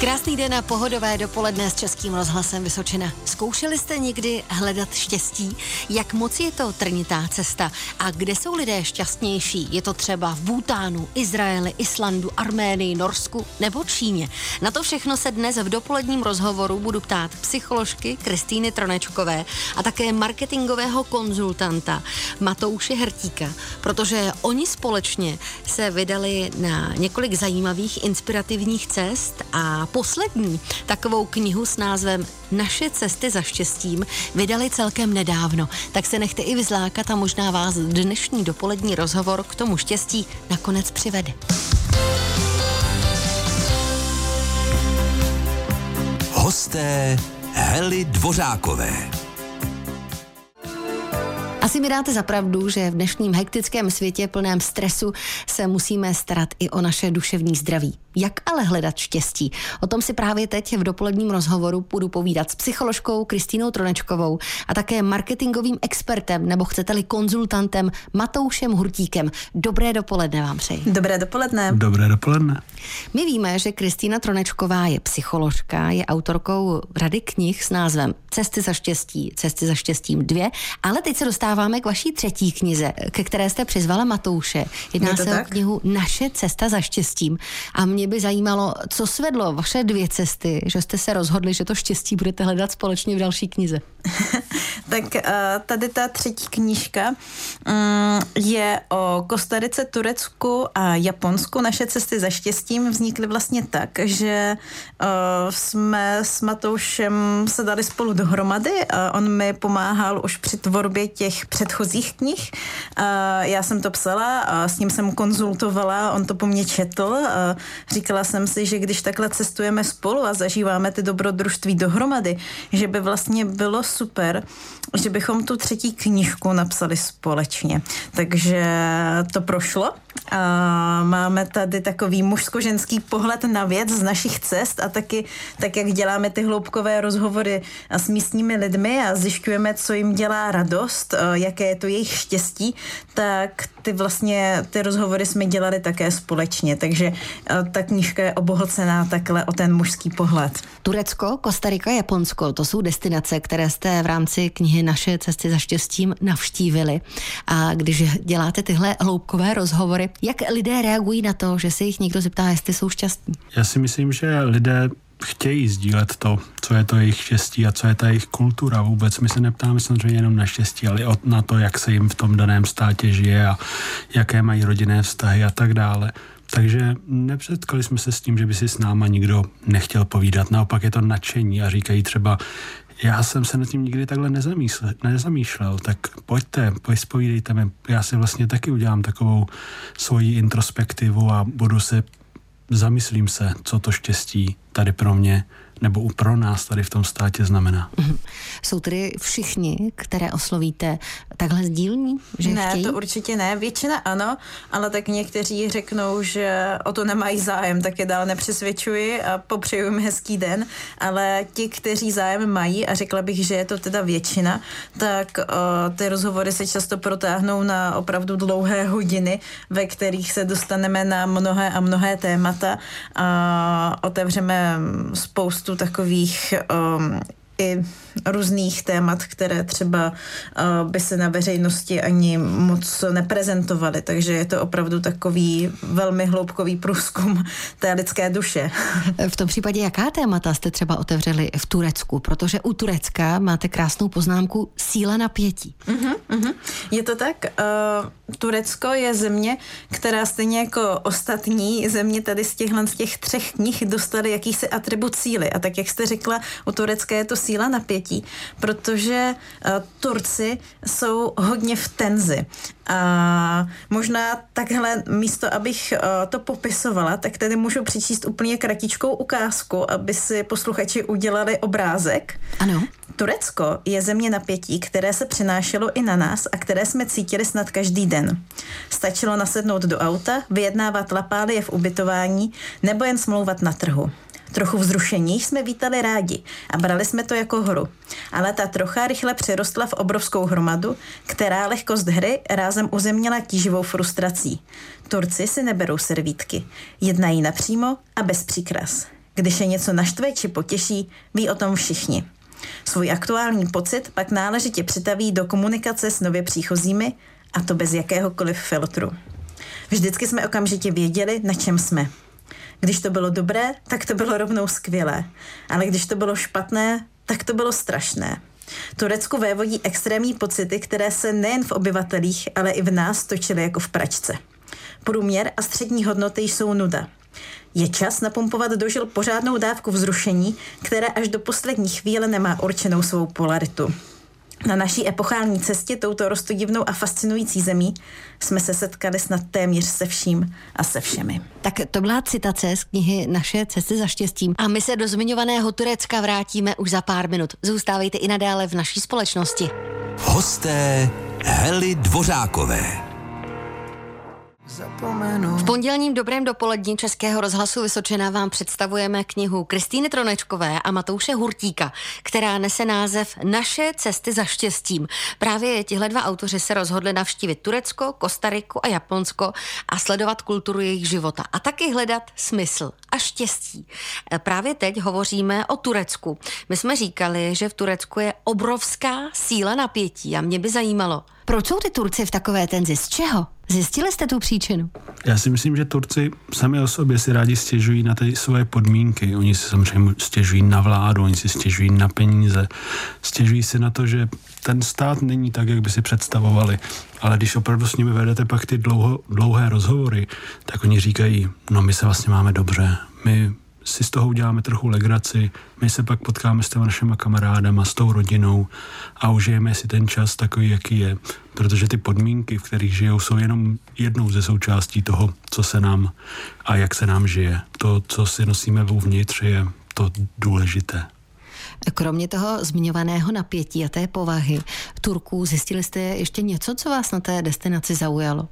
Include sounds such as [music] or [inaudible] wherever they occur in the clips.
Krásný den a pohodové dopoledne s Českým rozhlasem Vysočina. Zkoušeli jste někdy hledat štěstí? Jak moc je to trnitá cesta? A kde jsou lidé šťastnější? Je to třeba v Bhutánu, Izraeli, Islandu, Arménii, Norsku nebo Číně? Na to všechno se dnes v dopoledním rozhovoru budu ptát psycholožky Kristýny Tronečkové a také marketingového konzultanta Matouše Hertíka, protože oni společně se vydali na několik zajímavých inspirativních cest a poslední takovou knihu s názvem Naše cesty za štěstím vydali celkem nedávno, tak se nechte i vyzlákat a možná vás dnešní dopolední rozhovor k tomu štěstí nakonec přivede. Hosté Hely Dvořákové. Asi mi dáte za pravdu, že v dnešním hektickém světě plném stresu se musíme starat i o naše duševní zdraví. Jak ale hledat štěstí? O tom si právě teď v dopoledním rozhovoru budu povídat s psycholožkou Kristýnou Tronečkovou a také marketingovým expertem, nebo chcete-li konzultantem Matoušem Hurtíkem. Dobré dopoledne vám přeji. Dobré dopoledne. Dobré dopoledne. My víme, že Kristýna Tronečková je psycholožka, je autorkou rady knih s názvem Cesty za štěstí, Cesty za štěstím dvě, ale teď se dostáváme k vaší třetí knize, ke které jste přizvala Matouše. Jedná se tak? o knihu Naše cesta za štěstím. A mě by zajímalo, co svedlo vaše dvě cesty, že jste se rozhodli, že to štěstí budete hledat společně v další knize. [laughs] tak eh, tady ta třetí knížka mm, je o Kostarice, Turecku a Japonsku. Naše cesty za štěstím vznikly vlastně tak, že eh, jsme s Matoušem se dali spolu dohromady. A on mi pomáhal už při tvorbě těch předchozích knih. A já jsem to psala a s ním jsem konzultovala, on to po mně četl. A říkala jsem si, že když takhle cestujeme spolu a zažíváme ty dobrodružství dohromady, že by vlastně bylo super, že bychom tu třetí knížku napsali společně. Takže to prošlo. A máme tady takový mužsko-ženský pohled na věc z našich cest a taky tak, jak děláme ty hloubkové rozhovory s místními lidmi a zjišťujeme, co jim dělá radost, jaké je to jejich štěstí, tak ty vlastně, ty rozhovory jsme dělali také společně, takže ta knížka je obohocená takhle o ten mužský pohled. Turecko, Kostarika, Japonsko, to jsou destinace, které jste v rámci knihy Naše cesty za štěstím navštívili. A když děláte tyhle hloubkové rozhovory, jak lidé reagují na to, že se jich někdo zeptá, jestli jsou šťastní? Já si myslím, že lidé chtějí sdílet to, co je to jejich štěstí a co je ta jejich kultura vůbec. My se neptáme samozřejmě jenom na štěstí, ale na to, jak se jim v tom daném státě žije a jaké mají rodinné vztahy a tak dále. Takže nepřetkali jsme se s tím, že by si s náma nikdo nechtěl povídat. Naopak je to nadšení a říkají třeba, já jsem se nad tím nikdy takhle nezamýšlel, nezamýšlel tak pojďte, pojď mi. Já si vlastně taky udělám takovou svoji introspektivu a budu se, zamyslím se, co to štěstí tady pro mě nebo pro nás tady v tom státě znamená. Mm-hmm. Jsou tedy všichni, které oslovíte, takhle sdílní? Že ne, chtějí? to určitě ne. Většina ano, ale tak někteří řeknou, že o to nemají zájem, tak je dál nepřesvědčuji a popřeju jim hezký den, ale ti, kteří zájem mají, a řekla bych, že je to teda většina, tak uh, ty rozhovory se často protáhnou na opravdu dlouhé hodiny, ve kterých se dostaneme na mnohé a mnohé témata a otevřeme spoustu takových um, i různých témat, které třeba uh, by se na veřejnosti ani moc neprezentovaly. Takže je to opravdu takový velmi hloubkový průzkum té lidské duše. V tom případě jaká témata jste třeba otevřeli v Turecku? Protože u Turecka máte krásnou poznámku síla napětí. Uh-huh, uh-huh. Je to tak. Uh, Turecko je země, která stejně jako ostatní země tady z těchhle z těch třech knih dostaly jakýsi atribut síly. A tak, jak jste řekla, u Turecka je to síla napětí, protože uh, Turci jsou hodně v tenzi. A možná takhle místo, abych uh, to popisovala, tak tady můžu přečíst úplně kratičkou ukázku, aby si posluchači udělali obrázek. Ano. Turecko je země napětí, které se přinášelo i na nás a které jsme cítili snad každý den. Stačilo nasednout do auta, vyjednávat lapálie v ubytování nebo jen smlouvat na trhu. Trochu vzrušení jsme vítali rádi a brali jsme to jako hru. Ale ta trocha rychle přerostla v obrovskou hromadu, která lehkost hry rázem uzemnila tíživou frustrací. Turci si neberou servítky. Jednají napřímo a bez příkras. Když je něco naštve či potěší, ví o tom všichni. Svůj aktuální pocit pak náležitě přitaví do komunikace s nově příchozími, a to bez jakéhokoliv filtru. Vždycky jsme okamžitě věděli, na čem jsme. Když to bylo dobré, tak to bylo rovnou skvělé. Ale když to bylo špatné, tak to bylo strašné. Turecku vévodí extrémní pocity, které se nejen v obyvatelích, ale i v nás točily jako v pračce. Průměr a střední hodnoty jsou nuda. Je čas napumpovat do žil pořádnou dávku vzrušení, které až do poslední chvíle nemá určenou svou polaritu. Na naší epochální cestě touto rostodivnou a fascinující zemí jsme se setkali snad téměř se vším a se všemi. Tak to byla citace z knihy Naše cesty za štěstím. A my se do zmiňovaného Turecka vrátíme už za pár minut. Zůstávejte i nadále v naší společnosti. Hosté Hely Dvořákové. V pondělním dobrém dopolední Českého rozhlasu Vysočená vám představujeme knihu Kristýny Tronečkové a Matouše Hurtíka, která nese název Naše cesty za štěstím. Právě tihle dva autoři se rozhodli navštívit Turecko, Kostariku a Japonsko a sledovat kulturu jejich života a taky hledat smysl a štěstí. E, právě teď hovoříme o Turecku. My jsme říkali, že v Turecku je obrovská síla napětí a mě by zajímalo, proč jsou ty Turci v takové tenzi? Z čeho? Zjistili jste tu příčinu? Já si myslím, že Turci sami o sobě si rádi stěžují na ty svoje podmínky. Oni si samozřejmě stěžují na vládu, oni si stěžují na peníze, stěžují si na to, že ten stát není tak, jak by si představovali. Ale když opravdu s nimi vedete pak ty dlouho, dlouhé rozhovory, tak oni říkají, no my se vlastně máme dobře, my si z toho uděláme trochu legraci, my se pak potkáme s těma našimi kamarádama, s tou rodinou a užijeme si ten čas takový, jaký je, protože ty podmínky, v kterých žijou, jsou jenom jednou ze součástí toho, co se nám a jak se nám žije. To, co si nosíme uvnitř, je to důležité. Kromě toho zmiňovaného napětí a té povahy Turků, zjistili jste ještě něco, co vás na té destinaci zaujalo?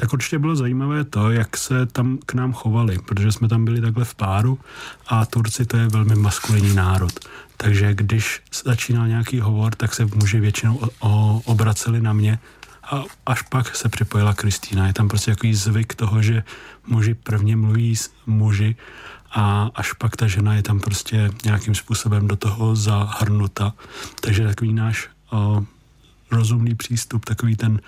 Tak určitě bylo zajímavé to, jak se tam k nám chovali, protože jsme tam byli takhle v páru a Turci to je velmi maskulinní národ. Takže když začínal nějaký hovor, tak se muži většinou o, o, obraceli na mě a až pak se připojila Kristýna. Je tam prostě takový zvyk toho, že muži prvně mluví s muži a až pak ta žena je tam prostě nějakým způsobem do toho zahrnuta. Takže takový náš o, rozumný přístup, takový ten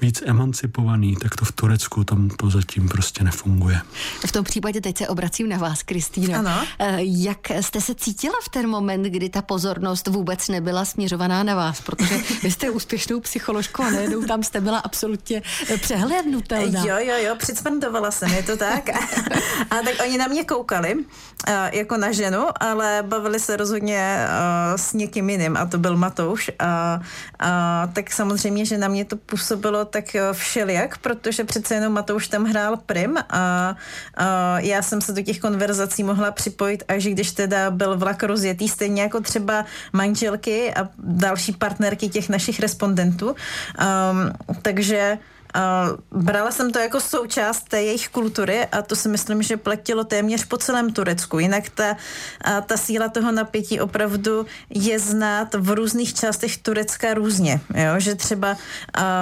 víc emancipovaný, tak to v Turecku tam to zatím prostě nefunguje. V tom případě teď se obracím na vás, Kristýna. Ano. Eh, jak jste se cítila v ten moment, kdy ta pozornost vůbec nebyla směřovaná na vás? Protože vy jste úspěšnou psycholožkou a nejednou tam jste byla absolutně eh, přehlédnutelná. Jo, jo, jo, přicmrdovala jsem, je to tak. [laughs] a tak oni na mě koukali eh, jako na ženu, ale bavili se rozhodně s někým jiným a to byl Matouš. A, a tak samozřejmě, že na mě to působilo tak eh, všelijak, protože přece jenom Matouš tam hrál prim a, a já jsem se do těch konverzací mohla připojit, až když teda byl vlak rozjetý, stejně jako třeba manželky a další partnerky těch našich respondentů. Um, takže Uh, brala jsem to jako součást té jejich kultury a to si myslím, že platilo téměř po celém Turecku. Jinak ta, uh, ta síla toho napětí opravdu je znát v různých částech Turecka různě. Jo? Že třeba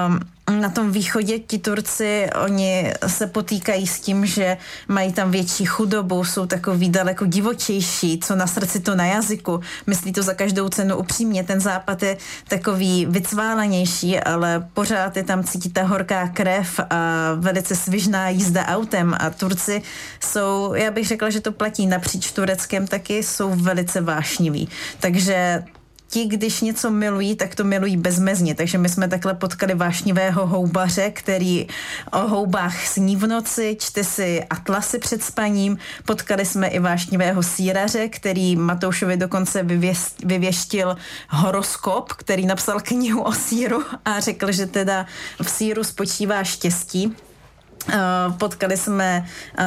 um, na tom východě ti Turci, oni se potýkají s tím, že mají tam větší chudobu, jsou takový daleko divočejší, co na srdci, to na jazyku. Myslí to za každou cenu upřímně. Ten západ je takový vycválanější, ale pořád je tam cítit ta horká krev a velice svižná jízda autem a Turci jsou, já bych řekla, že to platí napříč Tureckem taky, jsou velice vášniví. Takže ti, když něco milují, tak to milují bezmezně. Takže my jsme takhle potkali vášnivého houbaře, který o houbách sní v noci, čte si atlasy před spaním. Potkali jsme i vášnivého síraře, který Matoušovi dokonce vyvěštil horoskop, který napsal knihu o síru a řekl, že teda v síru spočívá štěstí. Uh, potkali jsme uh,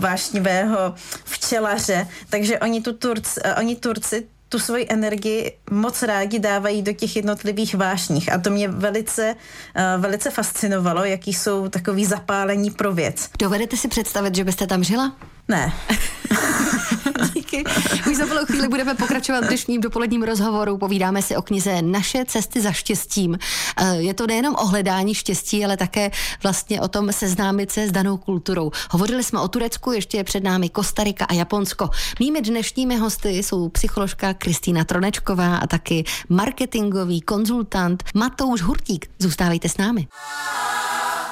vášnivého včelaře, takže oni, tu Turci, uh, oni Turci tu svoji energii moc rádi dávají do těch jednotlivých vášních a to mě velice, uh, velice fascinovalo, jaký jsou takový zapálení pro věc. Dovedete si představit, že byste tam žila? Ne. [laughs] Díky. Už za malou chvíli budeme pokračovat v dnešním dopoledním rozhovoru. Povídáme si o knize Naše cesty za štěstím. Eh, je to nejenom o hledání štěstí, ale také vlastně o tom seznámit se s danou kulturou. Hovořili jsme o Turecku, ještě je před námi Kostarika a Japonsko. Mými dnešními hosty jsou psycholožka Kristýna Tronečková a taky marketingový konzultant Matouš Hurtík. Zůstávejte s námi.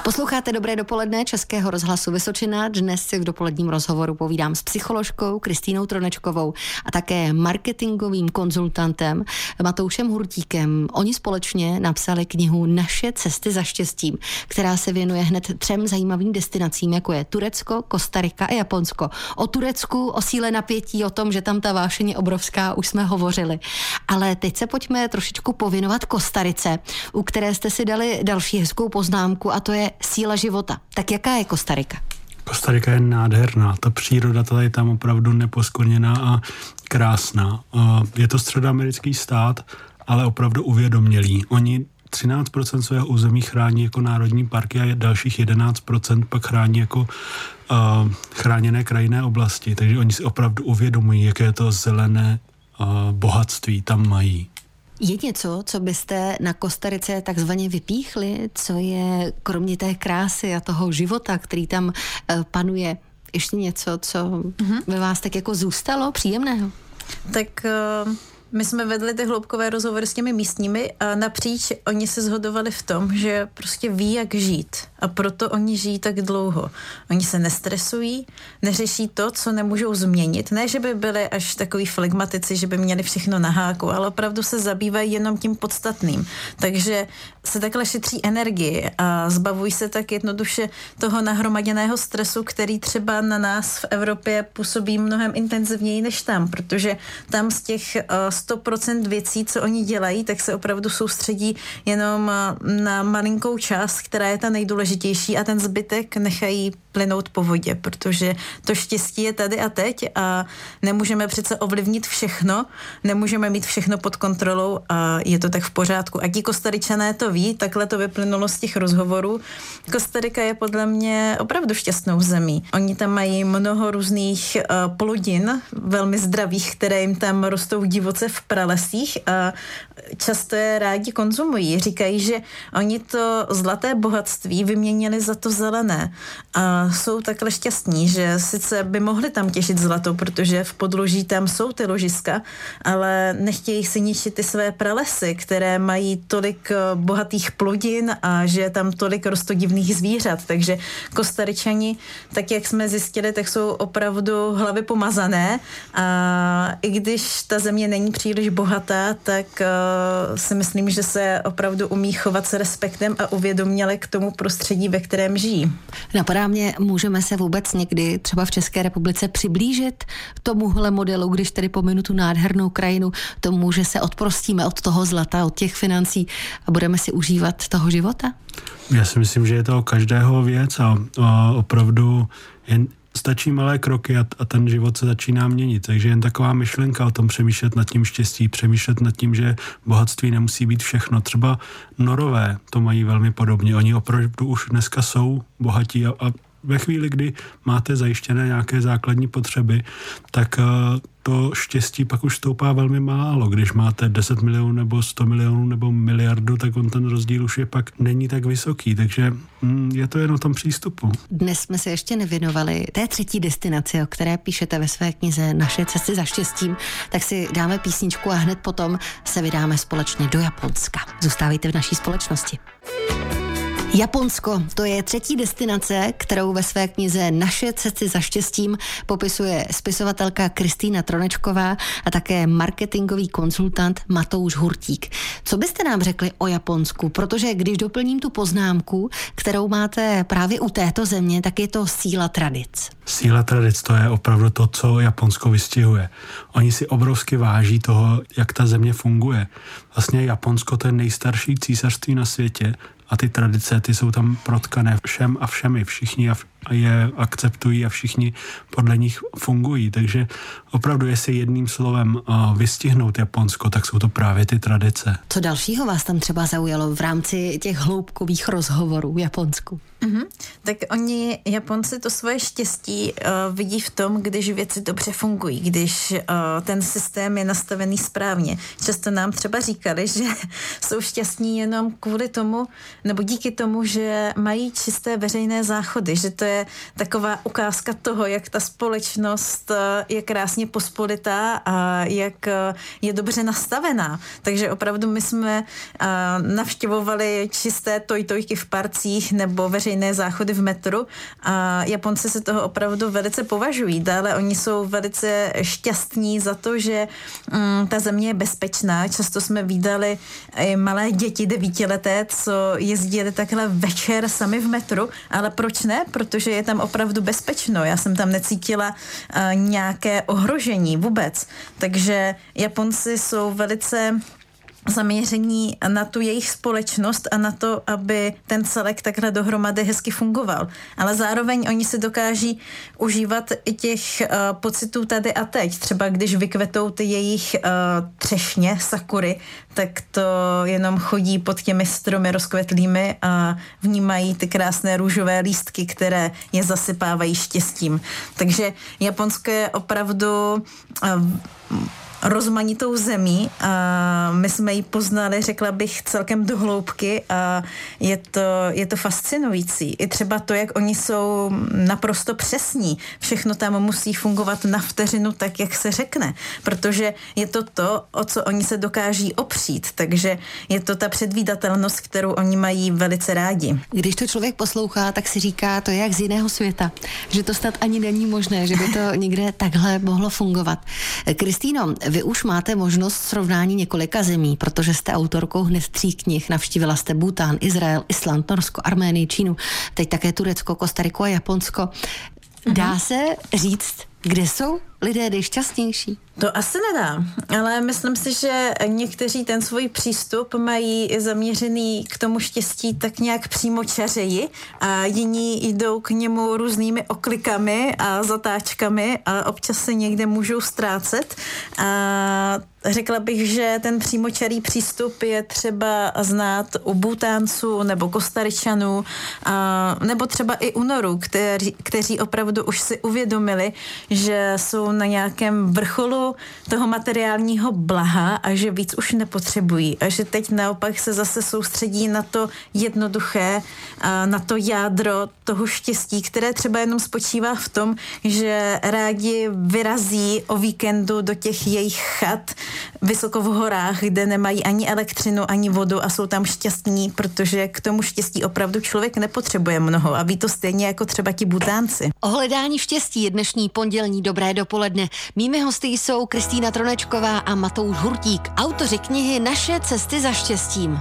Posloucháte Dobré dopoledne Českého rozhlasu Vysočina. Dnes si v dopoledním rozhovoru povídám s psycholožkou Kristýnou Tronečkovou a také marketingovým konzultantem Matoušem Hurtíkem. Oni společně napsali knihu Naše cesty za štěstím, která se věnuje hned třem zajímavým destinacím, jako je Turecko, Kostarika a Japonsko. O Turecku, o síle napětí, o tom, že tam ta vášeň je obrovská, už jsme hovořili. Ale teď se pojďme trošičku povinovat Kostarice, u které jste si dali další hezkou poznámku a to je síla života. Tak jaká je Kostarika? Kostarika je nádherná. Ta příroda ta je tam opravdu neposkvrněná a krásná. Je to středoamerický stát, ale opravdu uvědomělý. Oni 13% svého území chrání jako národní parky a dalších 11% pak chrání jako uh, chráněné krajinné oblasti. Takže oni si opravdu uvědomují, jaké to zelené uh, bohatství tam mají. Je něco, co byste na Kostarice takzvaně vypíchli, co je kromě té krásy a toho života, který tam uh, panuje, ještě něco, co mm-hmm. ve vás tak jako zůstalo příjemného? Tak uh my jsme vedli ty hloubkové rozhovory s těmi místními a napříč oni se zhodovali v tom, že prostě ví, jak žít. A proto oni žijí tak dlouho. Oni se nestresují, neřeší to, co nemůžou změnit. Ne, že by byli až takový flegmatici, že by měli všechno na háku, ale opravdu se zabývají jenom tím podstatným. Takže se takhle šetří energii a zbavují se tak jednoduše toho nahromaděného stresu, který třeba na nás v Evropě působí mnohem intenzivněji než tam, protože tam z těch 100% eh, věcí, co oni dělají, tak se opravdu soustředí jenom eh, na malinkou část, která je ta nejdůležitější a ten zbytek nechají plynout po vodě, protože to štěstí je tady a teď a nemůžeme přece ovlivnit všechno, nemůžeme mít všechno pod kontrolou a je to tak v pořádku. A ti kostaričané to ví, takhle to vyplynulo z těch rozhovorů. Kostarika je podle mě opravdu šťastnou zemí. Oni tam mají mnoho různých uh, plodin, velmi zdravých, které jim tam rostou divoce v pralesích a často je rádi konzumují. Říkají, že oni to zlaté bohatství vyměnili za to zelené. A jsou takhle šťastní, že sice by mohli tam těšit zlato, protože v podloží tam jsou ty ložiska, ale nechtějí si ničit ty své pralesy, které mají tolik eh, bohatých plodin a že je tam tolik rostodivných zvířat. Takže kostaričani, tak jak jsme zjistili, tak jsou opravdu hlavy pomazané a i když ta země není příliš bohatá, tak uh, si myslím, že se opravdu umí chovat s respektem a uvědoměle k tomu prostředí, ve kterém žijí. Napadá mě můžeme se vůbec někdy třeba v České republice přiblížit tomuhle modelu, když tedy pominu tu nádhernou krajinu, tomu, že se odprostíme od toho zlata, od těch financí a budeme si užívat toho života? Já si myslím, že je to každého věc a, a opravdu jen stačí malé kroky a, a ten život se začíná měnit. Takže jen taková myšlenka o tom přemýšlet nad tím štěstí, přemýšlet nad tím, že bohatství nemusí být všechno. Třeba norové to mají velmi podobně. Oni opravdu už dneska jsou bohatí a, a ve chvíli, kdy máte zajištěné nějaké základní potřeby, tak eh, to štěstí pak už stoupá velmi málo. Když máte 10 milionů nebo 100 milionů nebo miliardu, tak on ten rozdíl už je pak není tak vysoký. Takže mm, je to jen o tom přístupu. Dnes jsme se ještě nevěnovali té třetí destinaci, o které píšete ve své knize Naše cesty za štěstím, tak si dáme písničku a hned potom se vydáme společně do Japonska. Zůstávejte v naší společnosti. Japonsko, to je třetí destinace, kterou ve své knize Naše cesty za štěstím popisuje spisovatelka Kristýna Tronečková a také marketingový konzultant Matouš Hurtík. Co byste nám řekli o Japonsku? Protože když doplním tu poznámku, kterou máte právě u této země, tak je to síla tradic. Síla tradic, to je opravdu to, co Japonsko vystihuje. Oni si obrovsky váží toho, jak ta země funguje. Vlastně Japonsko to je nejstarší císařství na světě a ty tradice, ty jsou tam protkané všem a všemi, všichni a je akceptují a všichni podle nich fungují. Takže opravdu, jestli jedným slovem vystihnout Japonsko, tak jsou to právě ty tradice. Co dalšího vás tam třeba zaujalo v rámci těch hloubkových rozhovorů v Japonsku? Mm-hmm. Tak oni, Japonci, to svoje štěstí uh, vidí v tom, když věci dobře fungují, když uh, ten systém je nastavený správně. Často nám třeba říkali, [laughs] že jsou šťastní jenom kvůli tomu, nebo díky tomu, že mají čisté veřejné záchody, že to je taková ukázka toho, jak ta společnost uh, je krásně pospolitá a jak uh, je dobře nastavená. Takže opravdu my jsme uh, navštěvovali čisté tojtojky v parcích nebo veřejné záchody v metru a Japonci se toho opravdu velice považují. Dále oni jsou velice šťastní za to, že mm, ta země je bezpečná. Často jsme viděli i malé děti devítileté, co jezdili takhle večer sami v metru, ale proč ne? Protože je tam opravdu bezpečno. Já jsem tam necítila uh, nějaké ohrožení vůbec. Takže Japonci jsou velice zaměření na tu jejich společnost a na to, aby ten celek takhle dohromady hezky fungoval. Ale zároveň oni si dokáží užívat i těch uh, pocitů tady a teď. Třeba když vykvetou ty jejich uh, třešně, sakury, tak to jenom chodí pod těmi stromy rozkvetlými a vnímají ty krásné růžové lístky, které je zasypávají štěstím. Takže Japonsko je opravdu uh, rozmanitou zemí a my jsme ji poznali, řekla bych, celkem do hloubky a je to, je to fascinující. I třeba to, jak oni jsou naprosto přesní. Všechno tam musí fungovat na vteřinu tak, jak se řekne, protože je to to, o co oni se dokáží opřít, takže je to ta předvídatelnost, kterou oni mají velice rádi. Když to člověk poslouchá, tak si říká, to je jak z jiného světa, že to snad ani není možné, že by to [laughs] někde takhle mohlo fungovat. Kristýno, vy už máte možnost srovnání několika zemí, protože jste autorkou hned tří knih. Navštívila jste Bután, Izrael, Island, Norsko, Arménii, Čínu, teď také Turecko, Kostariku a Japonsko. Dá mhm. se říct, kde jsou lidé nejšťastnější? To asi nedá, ale myslím si, že někteří ten svůj přístup mají zaměřený k tomu štěstí tak nějak přímo čařeji a jiní jdou k němu různými oklikami a zatáčkami a občas se někde můžou ztrácet. A Řekla bych, že ten přímočarý přístup je třeba znát u Bútánců nebo Kostaričanů, nebo třeba i u Norů, kteří, kteří opravdu už si uvědomili, že jsou na nějakém vrcholu toho materiálního blaha a že víc už nepotřebují a že teď naopak se zase soustředí na to jednoduché, na to jádro toho štěstí, které třeba jenom spočívá v tom, že rádi vyrazí o víkendu do těch jejich chat vysoko v horách, kde nemají ani elektřinu, ani vodu a jsou tam šťastní, protože k tomu štěstí opravdu člověk nepotřebuje mnoho a ví to stejně jako třeba ti butánci. O hledání štěstí je dnešní pondělní dobré dopoledne. Mými hosty jsou Kristýna Tronečková a Matouš Hurtík, autoři knihy Naše cesty za štěstím.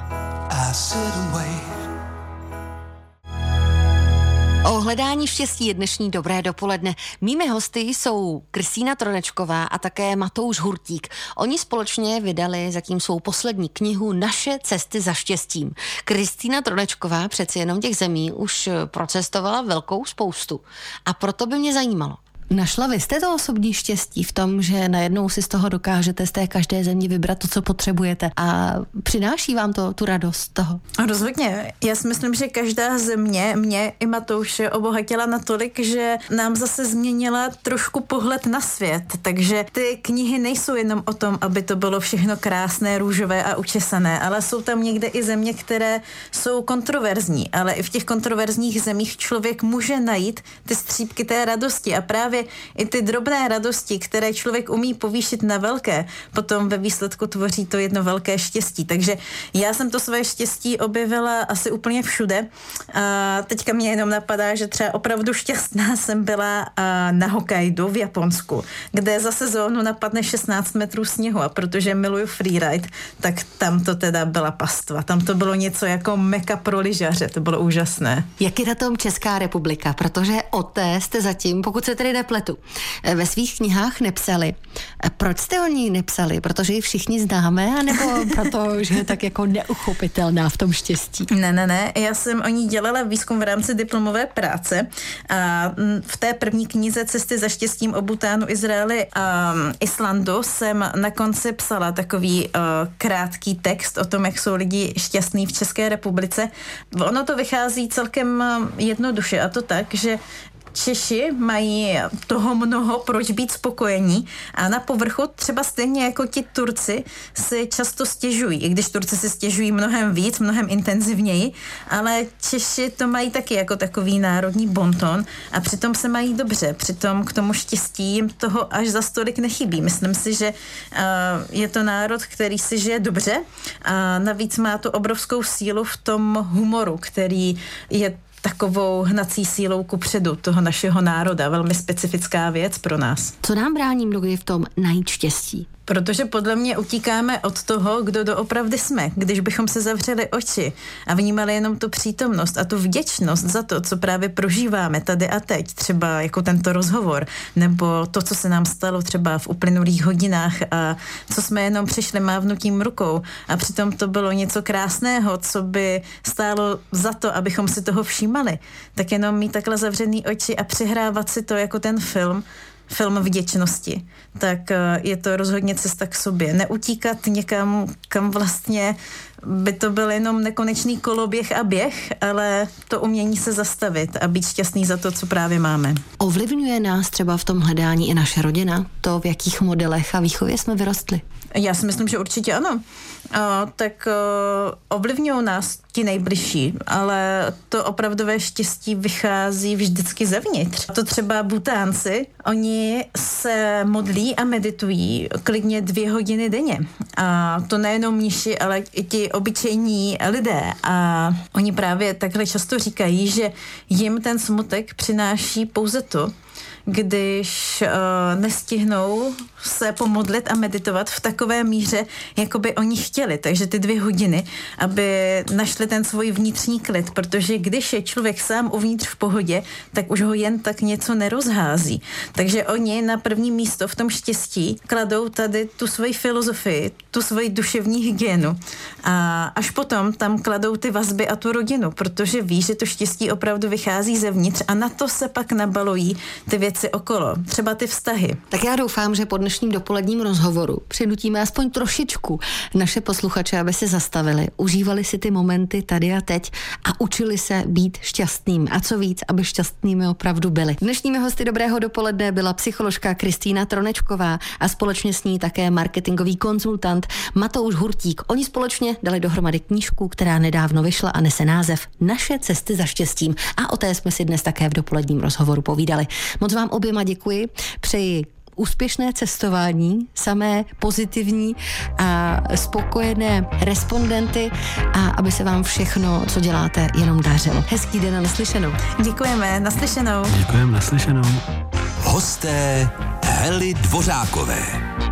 O hledání štěstí je dnešní dobré dopoledne. Mými hosty jsou Kristýna Tronečková a také Matouš Hurtík. Oni společně vydali zatím svou poslední knihu Naše cesty za štěstím. Kristýna Tronečková přeci jenom těch zemí už procestovala velkou spoustu. A proto by mě zajímalo, Našla vy jste to osobní štěstí v tom, že najednou si z toho dokážete z té každé země vybrat to, co potřebujete a přináší vám to tu radost toho? Rozhodně. Já si myslím, že každá země mě i Matouše obohatila natolik, že nám zase změnila trošku pohled na svět. Takže ty knihy nejsou jenom o tom, aby to bylo všechno krásné, růžové a učesané, ale jsou tam někde i země, které jsou kontroverzní. Ale i v těch kontroverzních zemích člověk může najít ty střípky té radosti a právě i ty drobné radosti, které člověk umí povýšit na velké, potom ve výsledku tvoří to jedno velké štěstí. Takže já jsem to své štěstí objevila asi úplně všude. A teďka mě jenom napadá, že třeba opravdu šťastná jsem byla na Hokkaidu v Japonsku, kde za sezónu napadne 16 metrů sněhu a protože miluju freeride, tak tam to teda byla pastva. Tam to bylo něco jako meka pro lyžaře, to bylo úžasné. Jak je na tom Česká republika? Protože o té jste zatím, pokud se tedy nepletu. Ve svých knihách nepsali. Proč jste o ní nepsali? Protože ji všichni známe, anebo [laughs] proto, že je tak jako neuchopitelná v tom štěstí? Ne, ne, ne. Já jsem o ní dělala výzkum v rámci diplomové práce a v té první knize Cesty za štěstím o Butánu, Izraeli a Islandu jsem na konci psala takový uh, krátký text o tom, jak jsou lidi šťastní v České republice. Ono to vychází celkem jednoduše a to tak, že Češi mají toho mnoho, proč být spokojení a na povrchu třeba stejně jako ti Turci si často stěžují, i když Turci si stěžují mnohem víc, mnohem intenzivněji, ale Češi to mají taky jako takový národní bonton a přitom se mají dobře, přitom k tomu štěstí jim toho až za stolik nechybí. Myslím si, že uh, je to národ, který si žije dobře a navíc má tu obrovskou sílu v tom humoru, který je takovou hnací sílou ku předu toho našeho národa. Velmi specifická věc pro nás. Co nám brání mnohdy v tom najít štěstí? Protože podle mě utíkáme od toho, kdo doopravdy jsme. Když bychom se zavřeli oči a vnímali jenom tu přítomnost a tu vděčnost za to, co právě prožíváme tady a teď, třeba jako tento rozhovor, nebo to, co se nám stalo třeba v uplynulých hodinách a co jsme jenom přišli mávnutím rukou a přitom to bylo něco krásného, co by stálo za to, abychom si toho všímali, tak jenom mít takhle zavřený oči a přihrávat si to jako ten film, film vděčnosti, tak eh, je to rozhodně cesta k sobě. Neutíkat někam, kam vlastně by to byl jenom nekonečný koloběh a běh, ale to umění se zastavit a být šťastný za to, co právě máme. Ovlivňuje nás třeba v tom hledání i naše rodina? To, v jakých modelech a výchově jsme vyrostli? Já si myslím, že určitě ano. A, tak uh, ovlivňují nás ti nejbližší, ale to opravdové štěstí vychází vždycky zevnitř. To třeba butánci, oni se modlí a meditují klidně dvě hodiny denně. A to nejenom mniši, ale i ti obyčejní lidé. A oni právě takhle často říkají, že jim ten smutek přináší pouze to, když uh, nestihnou se pomodlit a meditovat v takové míře, jako by oni chtěli. Takže ty dvě hodiny, aby našli ten svůj vnitřní klid, protože když je člověk sám uvnitř v pohodě, tak už ho jen tak něco nerozhází. Takže oni na první místo v tom štěstí kladou tady tu svoji filozofii, tu svoji duševní hygienu a až potom tam kladou ty vazby a tu rodinu, protože ví, že to štěstí opravdu vychází zevnitř a na to se pak nabalují ty věci okolo, třeba ty vztahy. Tak já doufám, že po dnešním dopoledním rozhovoru přinutíme aspoň trošičku naše posluchače, aby se zastavili, užívali si ty momenty tady a teď a učili se být šťastným. A co víc, aby šťastnými opravdu byli. Dnešními hosty Dobrého dopoledne byla psycholožka Kristýna Tronečková a společně s ní také marketingový konzultant Matouš Hurtík. Oni společně dali dohromady knížku, která nedávno vyšla a nese název Naše cesty za štěstím. A o té jsme si dnes také v dopoledním rozhovoru povídali. Moc vám oběma děkuji. Přeji úspěšné cestování, samé pozitivní a spokojené respondenty a aby se vám všechno, co děláte, jenom dařilo. Hezký den a naslyšenou. Děkujeme, naslyšenou. Děkujeme, naslyšenou. Hosté Hely Dvořákové.